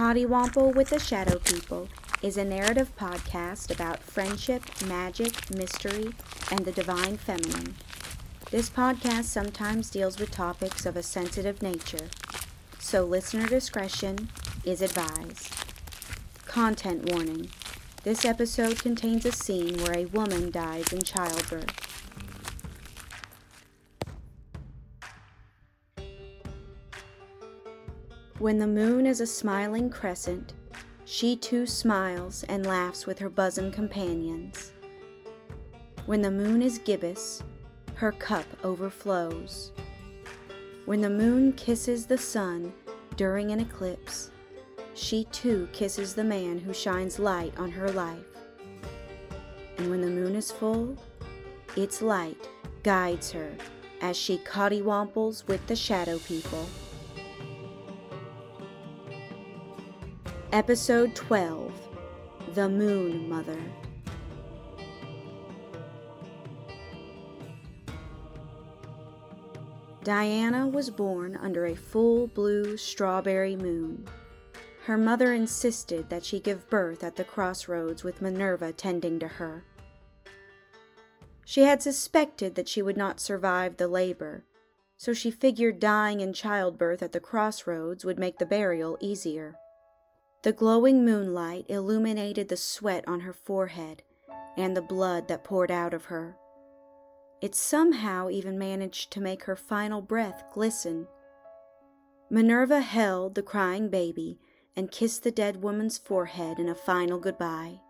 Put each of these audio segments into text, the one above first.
Coddiwomple with the Shadow People is a narrative podcast about friendship, magic, mystery, and the divine feminine. This podcast sometimes deals with topics of a sensitive nature, so listener discretion is advised. Content warning this episode contains a scene where a woman dies in childbirth. When the moon is a smiling crescent, she too smiles and laughs with her bosom companions. When the moon is gibbous, her cup overflows. When the moon kisses the sun during an eclipse, she too kisses the man who shines light on her life. And when the moon is full, its light guides her as she coddiwomples with the shadow people. Episode 12 The Moon Mother. Diana was born under a full blue strawberry moon. Her mother insisted that she give birth at the crossroads with Minerva tending to her. She had suspected that she would not survive the labor, so she figured dying in childbirth at the crossroads would make the burial easier. The glowing moonlight illuminated the sweat on her forehead and the blood that poured out of her. It somehow even managed to make her final breath glisten. Minerva held the crying baby and kissed the dead woman's forehead in a final goodbye.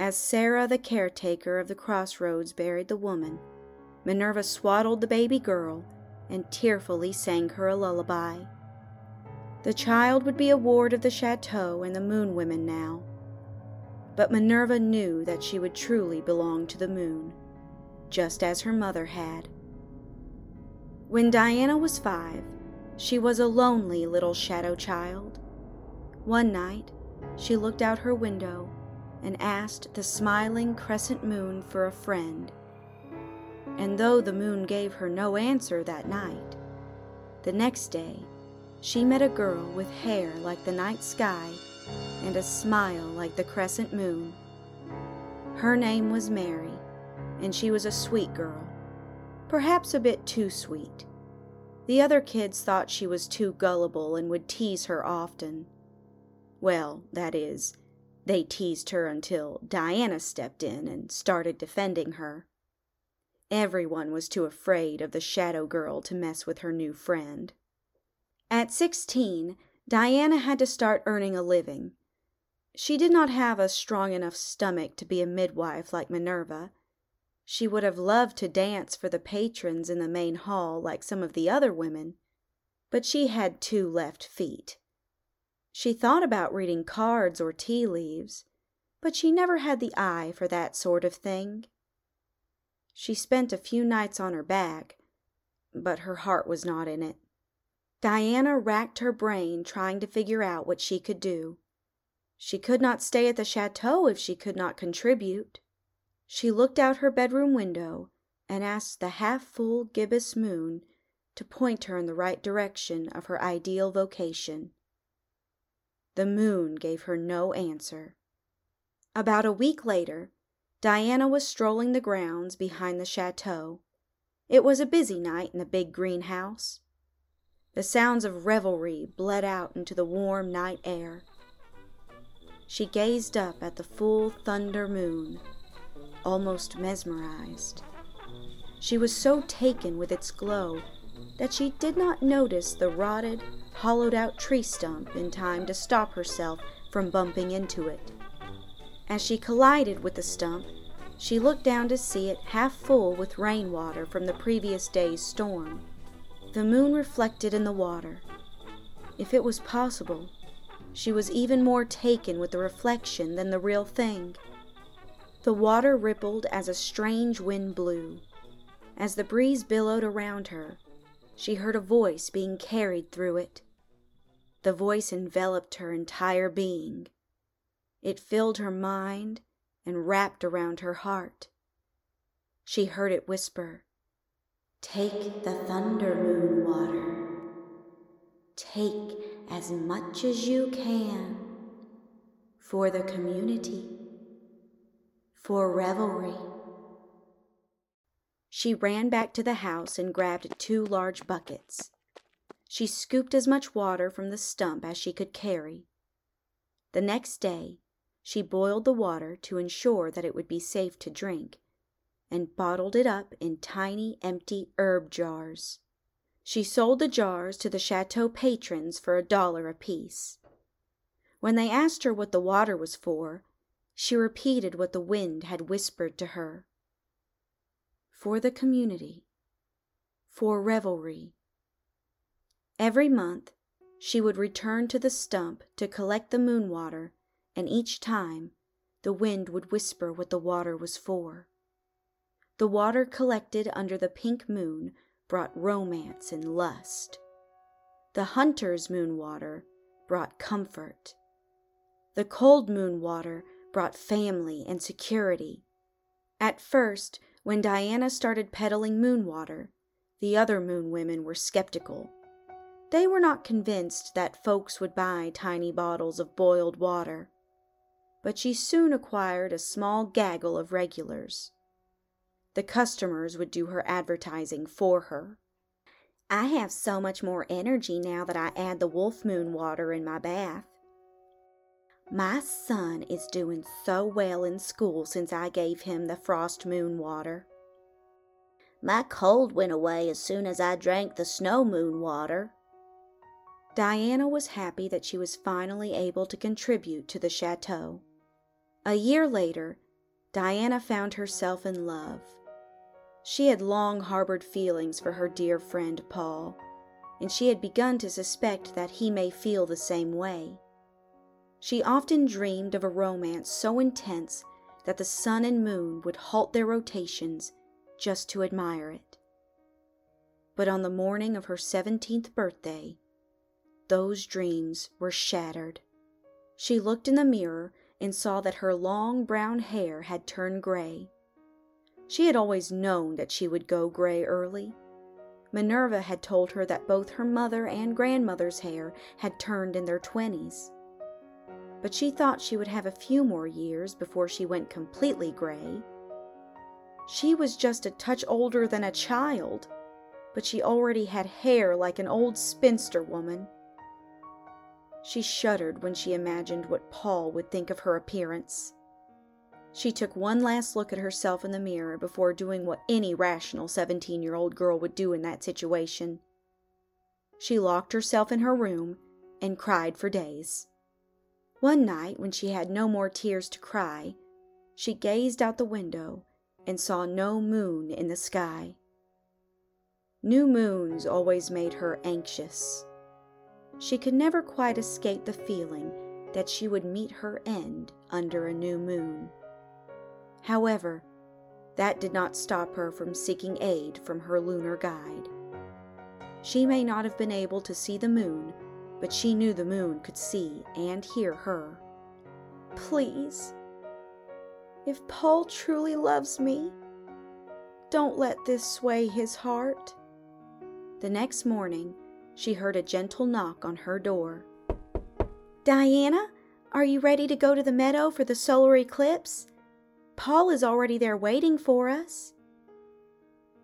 As Sarah, the caretaker of the crossroads, buried the woman, Minerva swaddled the baby girl and tearfully sang her a lullaby. The child would be a ward of the chateau and the moon women now. But Minerva knew that she would truly belong to the moon, just as her mother had. When Diana was five, she was a lonely little shadow child. One night, she looked out her window and asked the smiling crescent moon for a friend. And though the moon gave her no answer that night, the next day she met a girl with hair like the night sky and a smile like the crescent moon. Her name was Mary, and she was a sweet girl, perhaps a bit too sweet. The other kids thought she was too gullible and would tease her often. Well, that is, they teased her until Diana stepped in and started defending her. Everyone was too afraid of the shadow girl to mess with her new friend. At sixteen, Diana had to start earning a living. She did not have a strong enough stomach to be a midwife like Minerva. She would have loved to dance for the patrons in the main hall like some of the other women, but she had two left feet. She thought about reading cards or tea leaves, but she never had the eye for that sort of thing. She spent a few nights on her back, but her heart was not in it. Diana racked her brain trying to figure out what she could do. She could not stay at the chateau if she could not contribute. She looked out her bedroom window and asked the half full gibbous moon to point her in the right direction of her ideal vocation. The moon gave her no answer. About a week later, Diana was strolling the grounds behind the chateau. It was a busy night in the big greenhouse. The sounds of revelry bled out into the warm night air. She gazed up at the full thunder moon, almost mesmerized. She was so taken with its glow that she did not notice the rotted, hollowed out tree stump in time to stop herself from bumping into it. As she collided with the stump, she looked down to see it half full with rainwater from the previous day's storm. The moon reflected in the water. If it was possible, she was even more taken with the reflection than the real thing. The water rippled as a strange wind blew. As the breeze billowed around her, she heard a voice being carried through it. The voice enveloped her entire being. It filled her mind and wrapped around her heart. She heard it whisper, Take the thunder moon water. Take as much as you can for the community, for revelry. She ran back to the house and grabbed two large buckets. She scooped as much water from the stump as she could carry. The next day, she boiled the water to ensure that it would be safe to drink and bottled it up in tiny empty herb jars. She sold the jars to the chateau patrons for a dollar apiece. When they asked her what the water was for, she repeated what the wind had whispered to her. For the community. For revelry. Every month, she would return to the stump to collect the moon water, and each time, the wind would whisper what the water was for. The water collected under the pink moon brought romance and lust. The hunter's moon water brought comfort. The cold moon water brought family and security. At first, when Diana started peddling moon water, the other moon women were skeptical. They were not convinced that folks would buy tiny bottles of boiled water. But she soon acquired a small gaggle of regulars. The customers would do her advertising for her. I have so much more energy now that I add the wolf moon water in my bath. My son is doing so well in school since I gave him the frost moon water. My cold went away as soon as I drank the snow moon water. Diana was happy that she was finally able to contribute to the chateau. A year later, Diana found herself in love. She had long harbored feelings for her dear friend Paul, and she had begun to suspect that he may feel the same way. She often dreamed of a romance so intense that the sun and moon would halt their rotations just to admire it. But on the morning of her seventeenth birthday, those dreams were shattered. She looked in the mirror and saw that her long brown hair had turned gray. She had always known that she would go gray early. Minerva had told her that both her mother and grandmother's hair had turned in their twenties. But she thought she would have a few more years before she went completely gray. She was just a touch older than a child, but she already had hair like an old spinster woman. She shuddered when she imagined what Paul would think of her appearance. She took one last look at herself in the mirror before doing what any rational 17 year old girl would do in that situation. She locked herself in her room and cried for days. One night, when she had no more tears to cry, she gazed out the window and saw no moon in the sky. New moons always made her anxious. She could never quite escape the feeling that she would meet her end under a new moon. However, that did not stop her from seeking aid from her lunar guide. She may not have been able to see the moon, but she knew the moon could see and hear her. Please, if Paul truly loves me, don't let this sway his heart. The next morning, she heard a gentle knock on her door. Diana, are you ready to go to the meadow for the solar eclipse? Paul is already there waiting for us.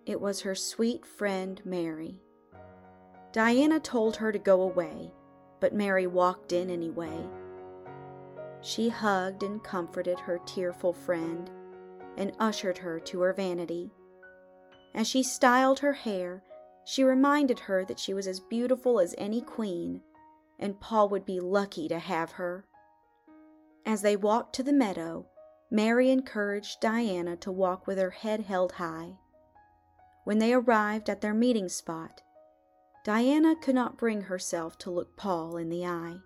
It was her sweet friend Mary. Diana told her to go away, but Mary walked in anyway. She hugged and comforted her tearful friend and ushered her to her vanity. As she styled her hair, she reminded her that she was as beautiful as any queen, and Paul would be lucky to have her. As they walked to the meadow, Mary encouraged Diana to walk with her head held high. When they arrived at their meeting spot, Diana could not bring herself to look Paul in the eye.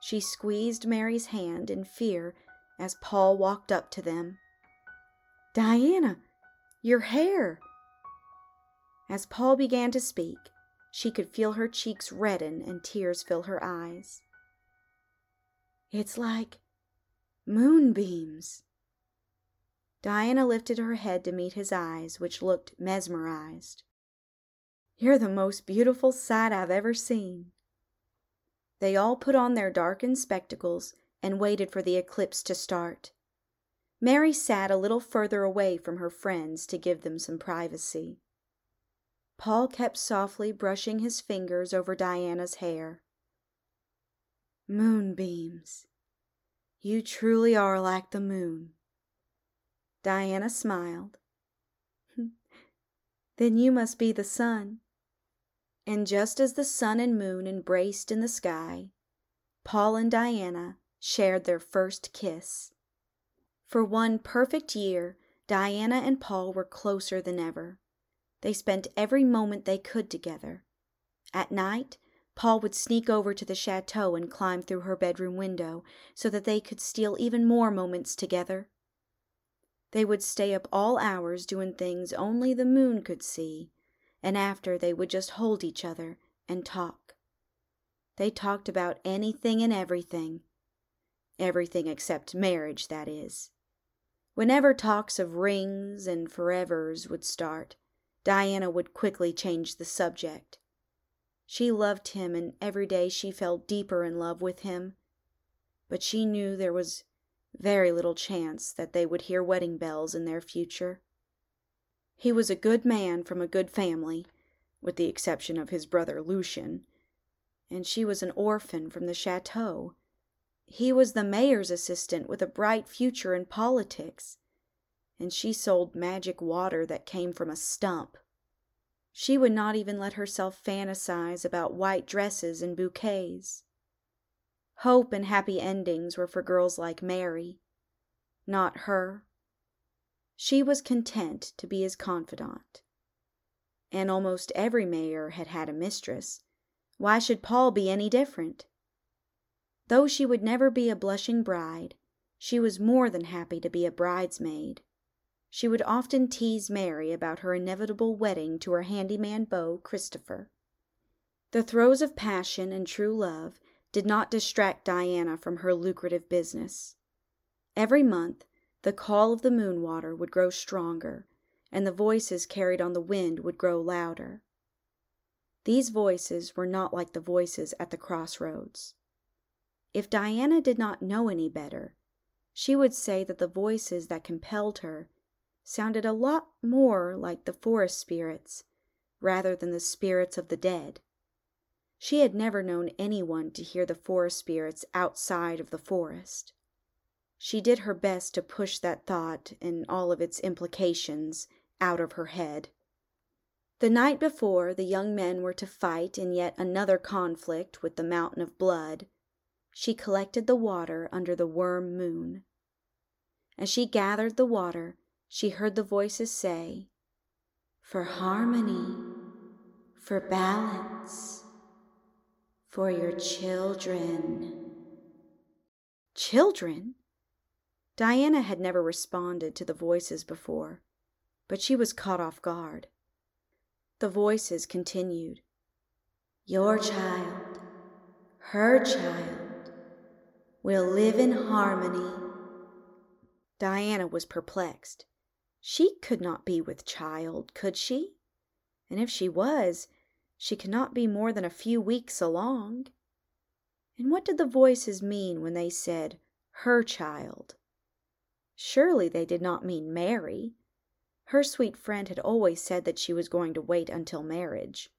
She squeezed Mary's hand in fear as Paul walked up to them. Diana, your hair! As Paul began to speak, she could feel her cheeks redden and tears fill her eyes. It's like Moonbeams. Diana lifted her head to meet his eyes, which looked mesmerized. You're the most beautiful sight I've ever seen. They all put on their darkened spectacles and waited for the eclipse to start. Mary sat a little further away from her friends to give them some privacy. Paul kept softly brushing his fingers over Diana's hair. Moonbeams. You truly are like the moon. Diana smiled. then you must be the sun. And just as the sun and moon embraced in the sky, Paul and Diana shared their first kiss. For one perfect year, Diana and Paul were closer than ever. They spent every moment they could together. At night, Paul would sneak over to the chateau and climb through her bedroom window so that they could steal even more moments together. They would stay up all hours doing things only the moon could see, and after they would just hold each other and talk. They talked about anything and everything. Everything except marriage, that is. Whenever talks of rings and forevers would start, Diana would quickly change the subject. She loved him, and every day she fell deeper in love with him. But she knew there was very little chance that they would hear wedding bells in their future. He was a good man from a good family, with the exception of his brother Lucian, and she was an orphan from the chateau. He was the mayor's assistant with a bright future in politics and she sold magic water that came from a stump. She would not even let herself fantasize about white dresses and bouquets. Hope and happy endings were for girls like Mary, not her. She was content to be his confidant. And almost every mayor had had a mistress. Why should Paul be any different? Though she would never be a blushing bride, she was more than happy to be a bridesmaid. She would often tease Mary about her inevitable wedding to her handyman beau, Christopher. The throes of passion and true love did not distract Diana from her lucrative business. Every month, the call of the moon water would grow stronger, and the voices carried on the wind would grow louder. These voices were not like the voices at the crossroads. If Diana did not know any better, she would say that the voices that compelled her sounded a lot more like the forest spirits rather than the spirits of the dead. She had never known anyone to hear the forest spirits outside of the forest. She did her best to push that thought and all of its implications out of her head. The night before the young men were to fight in yet another conflict with the mountain of blood, she collected the water under the worm moon. As she gathered the water, she heard the voices say, For harmony, for balance, for your children. Children? Diana had never responded to the voices before, but she was caught off guard. The voices continued Your child, her child, will live in harmony. Diana was perplexed. She could not be with child, could she? And if she was, she could not be more than a few weeks along. And what did the voices mean when they said, her child? Surely they did not mean Mary. Her sweet friend had always said that she was going to wait until marriage.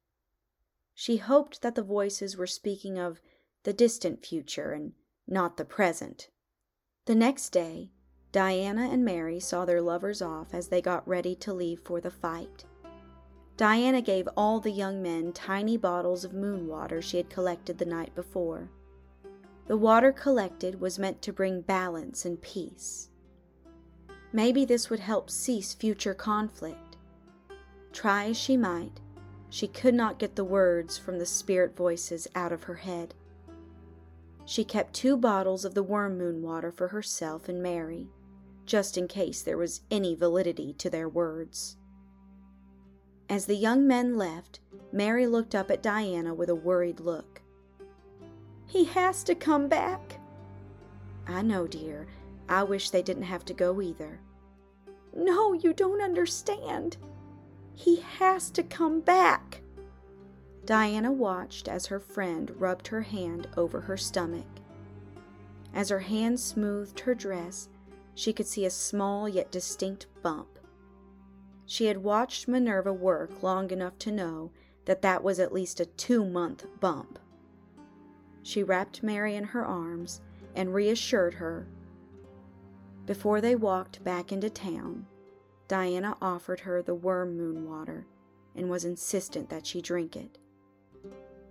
She hoped that the voices were speaking of the distant future and not the present. The next day, Diana and Mary saw their lovers off as they got ready to leave for the fight. Diana gave all the young men tiny bottles of moon water she had collected the night before. The water collected was meant to bring balance and peace. Maybe this would help cease future conflict. Try as she might, she could not get the words from the spirit voices out of her head. She kept two bottles of the worm moon water for herself and Mary just in case there was any validity to their words. As the young men left, Mary looked up at Diana with a worried look. He has to come back. I know, dear. I wish they didn't have to go either. No, you don't understand. He has to come back. Diana watched as her friend rubbed her hand over her stomach. As her hand smoothed her dress, she could see a small yet distinct bump. She had watched Minerva work long enough to know that that was at least a two month bump. She wrapped Mary in her arms and reassured her. Before they walked back into town, Diana offered her the worm moon water and was insistent that she drink it.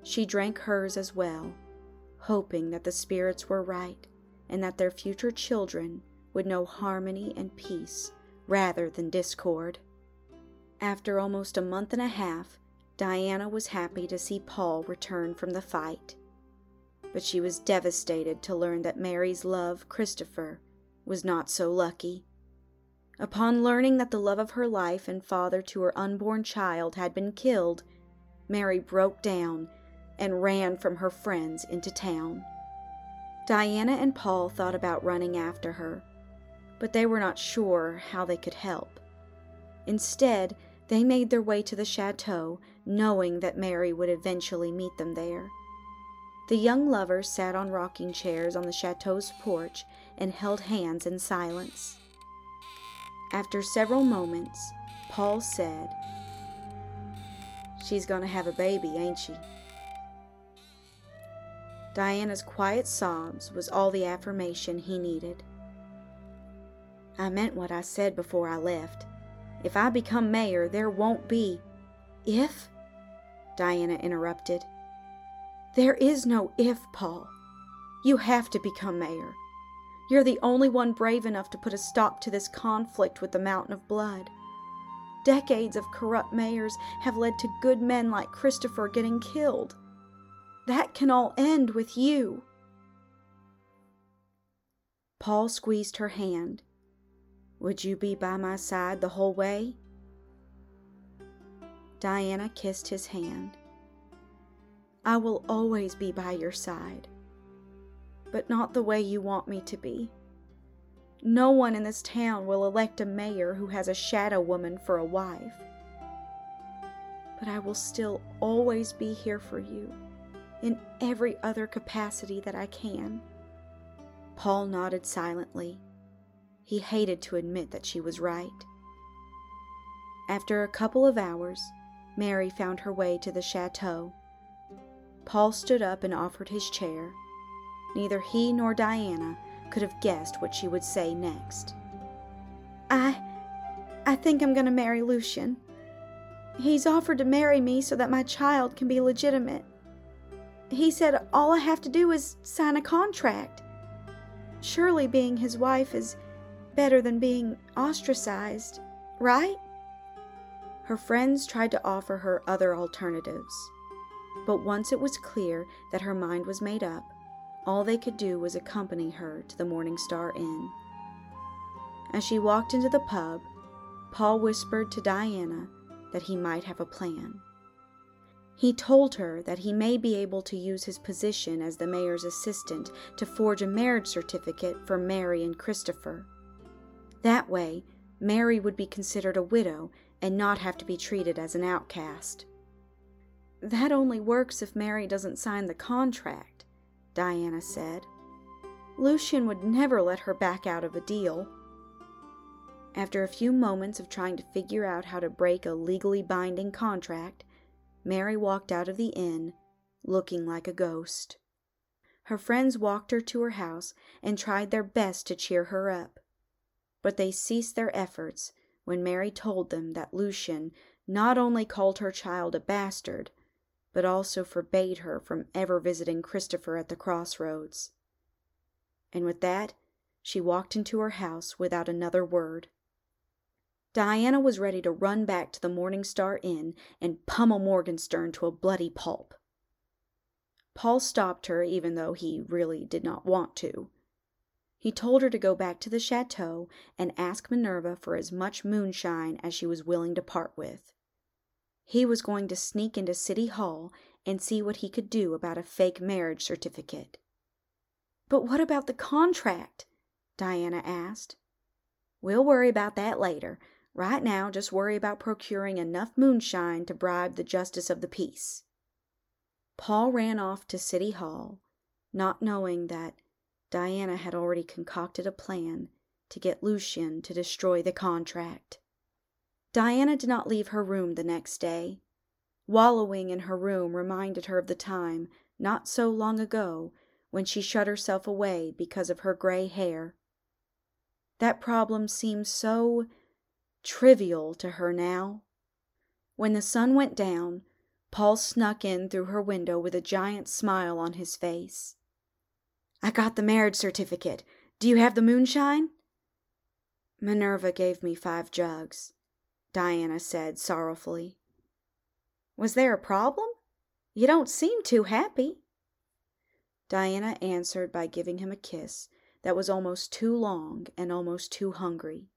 She drank hers as well, hoping that the spirits were right and that their future children would know harmony and peace rather than discord. After almost a month and a half, Diana was happy to see Paul return from the fight. But she was devastated to learn that Mary's love, Christopher, was not so lucky. Upon learning that the love of her life and father to her unborn child had been killed, Mary broke down and ran from her friends into town. Diana and Paul thought about running after her, but they were not sure how they could help. Instead, they made their way to the chateau, knowing that Mary would eventually meet them there. The young lovers sat on rocking chairs on the chateau's porch and held hands in silence. After several moments, Paul said, She's going to have a baby, ain't she? Diana's quiet sobs was all the affirmation he needed. I meant what I said before I left. If I become mayor, there won't be. If? Diana interrupted. There is no if, Paul. You have to become mayor. You're the only one brave enough to put a stop to this conflict with the Mountain of Blood. Decades of corrupt mayors have led to good men like Christopher getting killed. That can all end with you. Paul squeezed her hand. Would you be by my side the whole way? Diana kissed his hand. I will always be by your side, but not the way you want me to be. No one in this town will elect a mayor who has a shadow woman for a wife. But I will still always be here for you in every other capacity that I can. Paul nodded silently. He hated to admit that she was right. After a couple of hours, Mary found her way to the chateau. Paul stood up and offered his chair. Neither he nor Diana could have guessed what she would say next. I. I think I'm going to marry Lucian. He's offered to marry me so that my child can be legitimate. He said all I have to do is sign a contract. Surely being his wife is better than being ostracized, right? Her friends tried to offer her other alternatives. But once it was clear that her mind was made up, all they could do was accompany her to the Morning Star Inn. As she walked into the pub, Paul whispered to Diana that he might have a plan. He told her that he may be able to use his position as the mayor's assistant to forge a marriage certificate for Mary and Christopher. That way, Mary would be considered a widow and not have to be treated as an outcast. That only works if Mary doesn't sign the contract, Diana said. Lucian would never let her back out of a deal. After a few moments of trying to figure out how to break a legally binding contract, Mary walked out of the inn looking like a ghost. Her friends walked her to her house and tried their best to cheer her up. But they ceased their efforts when Mary told them that Lucian not only called her child a bastard, but also forbade her from ever visiting Christopher at the crossroads. And with that, she walked into her house without another word. Diana was ready to run back to the Morning Star Inn and pummel Morgenstern to a bloody pulp. Paul stopped her, even though he really did not want to. He told her to go back to the chateau and ask Minerva for as much moonshine as she was willing to part with. He was going to sneak into City Hall and see what he could do about a fake marriage certificate. But what about the contract? Diana asked. We'll worry about that later. Right now, just worry about procuring enough moonshine to bribe the justice of the peace. Paul ran off to City Hall, not knowing that Diana had already concocted a plan to get Lucian to destroy the contract. Diana did not leave her room the next day. Wallowing in her room reminded her of the time, not so long ago, when she shut herself away because of her gray hair. That problem seemed so trivial to her now. When the sun went down, Paul snuck in through her window with a giant smile on his face. I got the marriage certificate. Do you have the moonshine? Minerva gave me five jugs, Diana said sorrowfully. Was there a problem? You don't seem too happy. Diana answered by giving him a kiss that was almost too long and almost too hungry.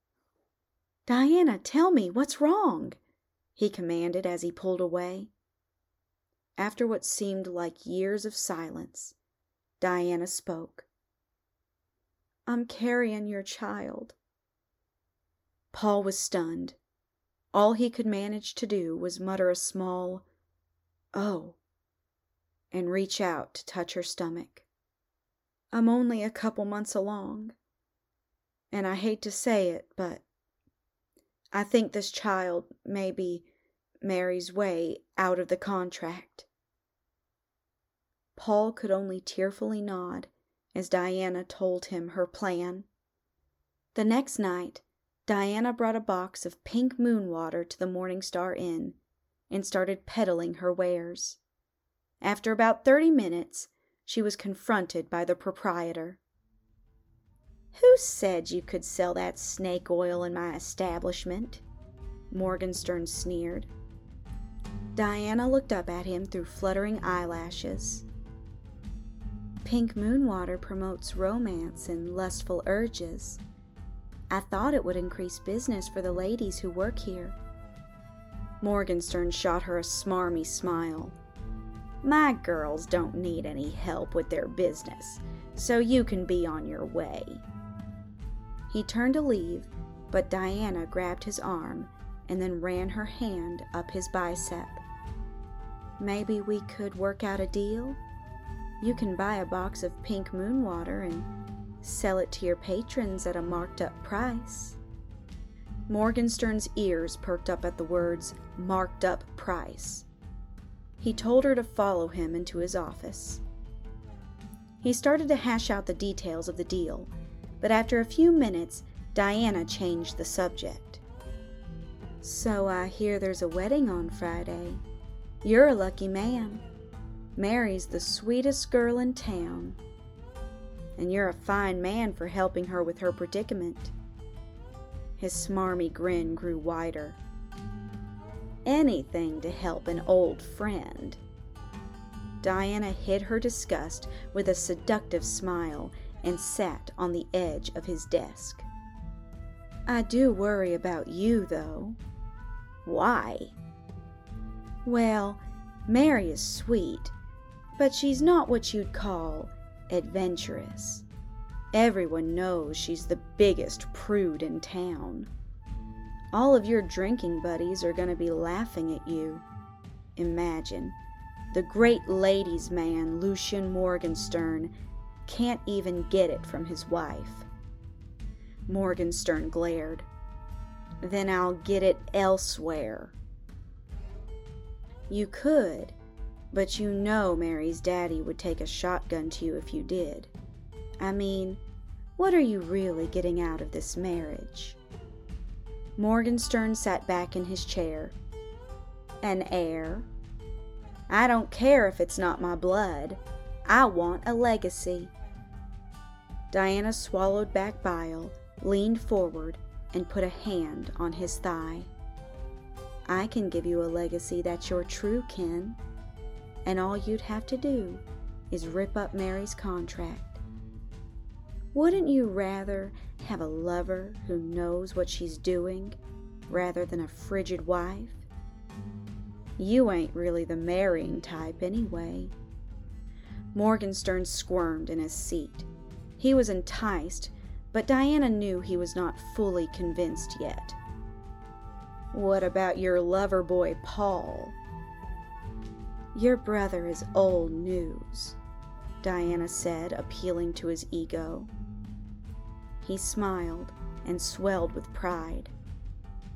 Diana, tell me, what's wrong? he commanded as he pulled away. After what seemed like years of silence, Diana spoke. I'm carrying your child. Paul was stunned. All he could manage to do was mutter a small, Oh, and reach out to touch her stomach. I'm only a couple months along. And I hate to say it, but I think this child may be Mary's way out of the contract. Paul could only tearfully nod as Diana told him her plan. The next night, Diana brought a box of pink moon water to the Morning Star Inn and started peddling her wares. After about thirty minutes, she was confronted by the proprietor. Who said you could sell that snake oil in my establishment? Morgenstern sneered. Diana looked up at him through fluttering eyelashes. Pink moon water promotes romance and lustful urges. I thought it would increase business for the ladies who work here. Morgenstern shot her a smarmy smile. My girls don't need any help with their business, so you can be on your way. He turned to leave, but Diana grabbed his arm and then ran her hand up his bicep. Maybe we could work out a deal? You can buy a box of pink moon water and sell it to your patrons at a marked up price. Morgenstern's ears perked up at the words marked up price. He told her to follow him into his office. He started to hash out the details of the deal, but after a few minutes, Diana changed the subject. So I hear there's a wedding on Friday. You're a lucky man. Mary's the sweetest girl in town. And you're a fine man for helping her with her predicament. His smarmy grin grew wider anything to help an old friend. Diana hid her disgust with a seductive smile and sat on the edge of his desk. I do worry about you, though. Why? Well, Mary is sweet, but she's not what you'd call adventurous. Everyone knows she's the biggest prude in town. All of your drinking buddies are going to be laughing at you. Imagine, the great ladies' man, Lucian Morgenstern, can't even get it from his wife. Morgenstern glared. Then I'll get it elsewhere. You could, but you know Mary's daddy would take a shotgun to you if you did. I mean, what are you really getting out of this marriage? Morgenstern sat back in his chair. An heir? I don't care if it's not my blood. I want a legacy. Diana swallowed back bile, leaned forward, and put a hand on his thigh. I can give you a legacy that's your true kin, and all you'd have to do is rip up Mary's contract. Wouldn't you rather have a lover who knows what she's doing rather than a frigid wife? You ain't really the marrying type anyway. Morgenstern squirmed in his seat. He was enticed, but Diana knew he was not fully convinced yet. What about your lover boy, Paul? Your brother is old news, Diana said, appealing to his ego. He smiled and swelled with pride.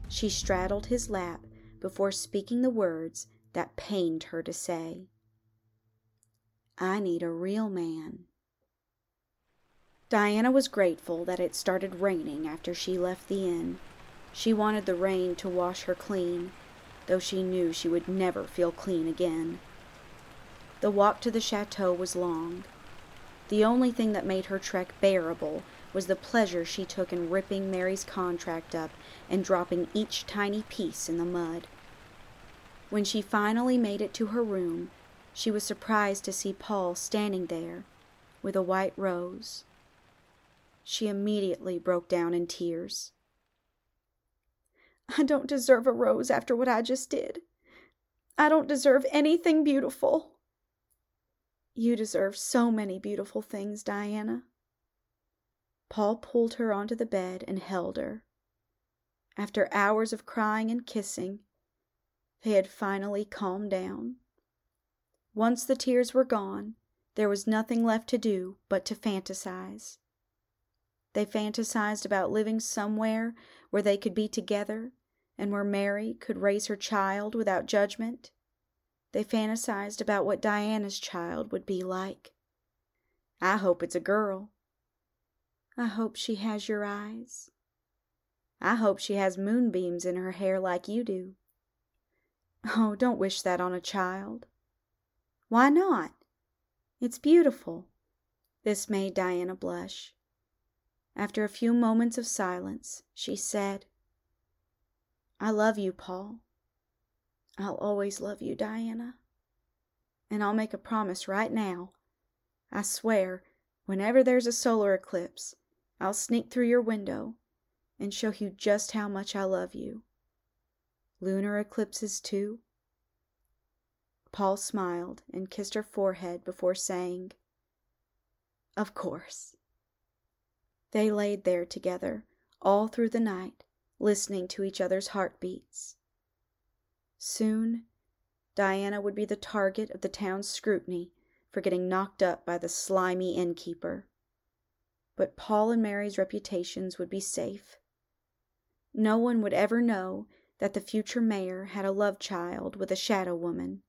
She straddled his lap before speaking the words that pained her to say. I need a real man. Diana was grateful that it started raining after she left the inn. She wanted the rain to wash her clean, though she knew she would never feel clean again. The walk to the chateau was long. The only thing that made her trek bearable was the pleasure she took in ripping Mary's contract up and dropping each tiny piece in the mud. When she finally made it to her room, she was surprised to see Paul standing there with a white rose. She immediately broke down in tears. I don't deserve a rose after what I just did. I don't deserve anything beautiful. You deserve so many beautiful things, Diana. Paul pulled her onto the bed and held her. After hours of crying and kissing, they had finally calmed down. Once the tears were gone, there was nothing left to do but to fantasize. They fantasized about living somewhere where they could be together and where Mary could raise her child without judgment. They fantasized about what Diana's child would be like. I hope it's a girl, I hope she has your eyes. I hope she has moonbeams in her hair like you do. Oh, don't wish that on a child. Why not? It's beautiful. This made Diana blush. After a few moments of silence, she said, I love you, Paul. I'll always love you, Diana. And I'll make a promise right now. I swear, whenever there's a solar eclipse, I'll sneak through your window and show you just how much I love you. Lunar eclipses, too? Paul smiled and kissed her forehead before saying, Of course. They laid there together all through the night, listening to each other's heartbeats. Soon, Diana would be the target of the town's scrutiny for getting knocked up by the slimy innkeeper but Paul and Mary's reputations would be safe. No one would ever know that the future mayor had a love child with a shadow woman,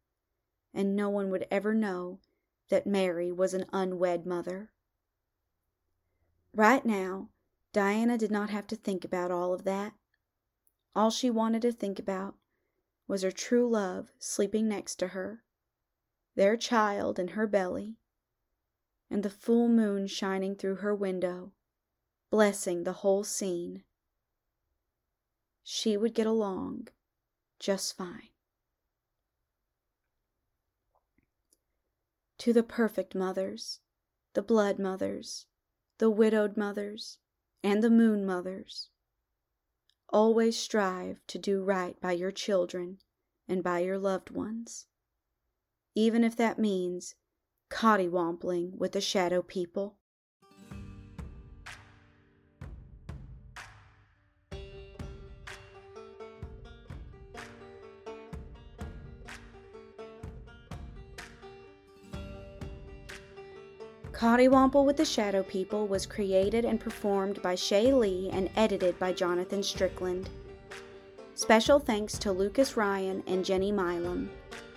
and no one would ever know that Mary was an unwed mother. Right now, Diana did not have to think about all of that. All she wanted to think about was her true love sleeping next to her, their child in her belly, and the full moon shining through her window, blessing the whole scene. She would get along just fine. To the perfect mothers, the blood mothers, the widowed mothers, and the moon mothers, always strive to do right by your children and by your loved ones, even if that means coddiwompling with the shadow people. Coddiwomple with the Shadow People was created and performed by Shay Lee and edited by Jonathan Strickland. Special thanks to Lucas Ryan and Jenny Milam.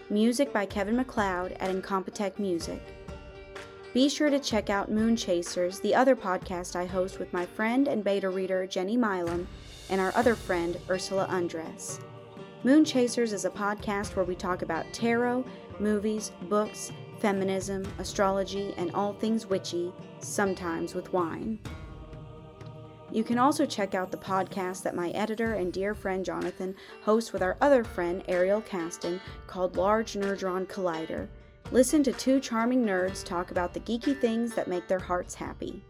Music by Kevin MacLeod at Incompetech Music. Be sure to check out Moon Chasers, the other podcast I host with my friend and beta reader Jenny Milam and our other friend Ursula Undress. Moon Chasers is a podcast where we talk about tarot, movies, books, feminism, astrology, and all things witchy, sometimes with wine. You can also check out the podcast that my editor and dear friend Jonathan hosts with our other friend Ariel Caston called Large Nerdron Collider. Listen to two charming nerds talk about the geeky things that make their hearts happy.